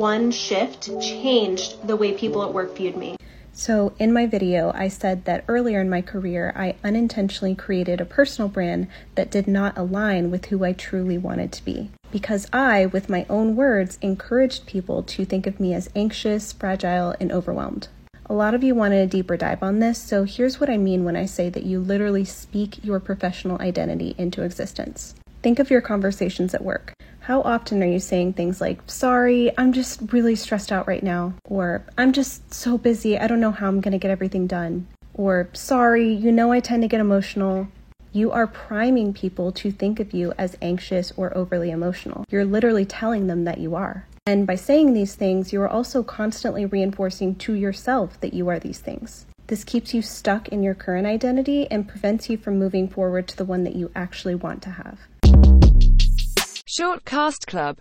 one shift changed the way people at work viewed me. So, in my video, I said that earlier in my career, I unintentionally created a personal brand that did not align with who I truly wanted to be. Because I, with my own words, encouraged people to think of me as anxious, fragile, and overwhelmed. A lot of you wanted a deeper dive on this, so here's what I mean when I say that you literally speak your professional identity into existence. Think of your conversations at work. How often are you saying things like, Sorry, I'm just really stressed out right now? Or, I'm just so busy, I don't know how I'm going to get everything done? Or, Sorry, you know I tend to get emotional. You are priming people to think of you as anxious or overly emotional. You're literally telling them that you are. And by saying these things, you are also constantly reinforcing to yourself that you are these things. This keeps you stuck in your current identity and prevents you from moving forward to the one that you actually want to have. Short Cast Club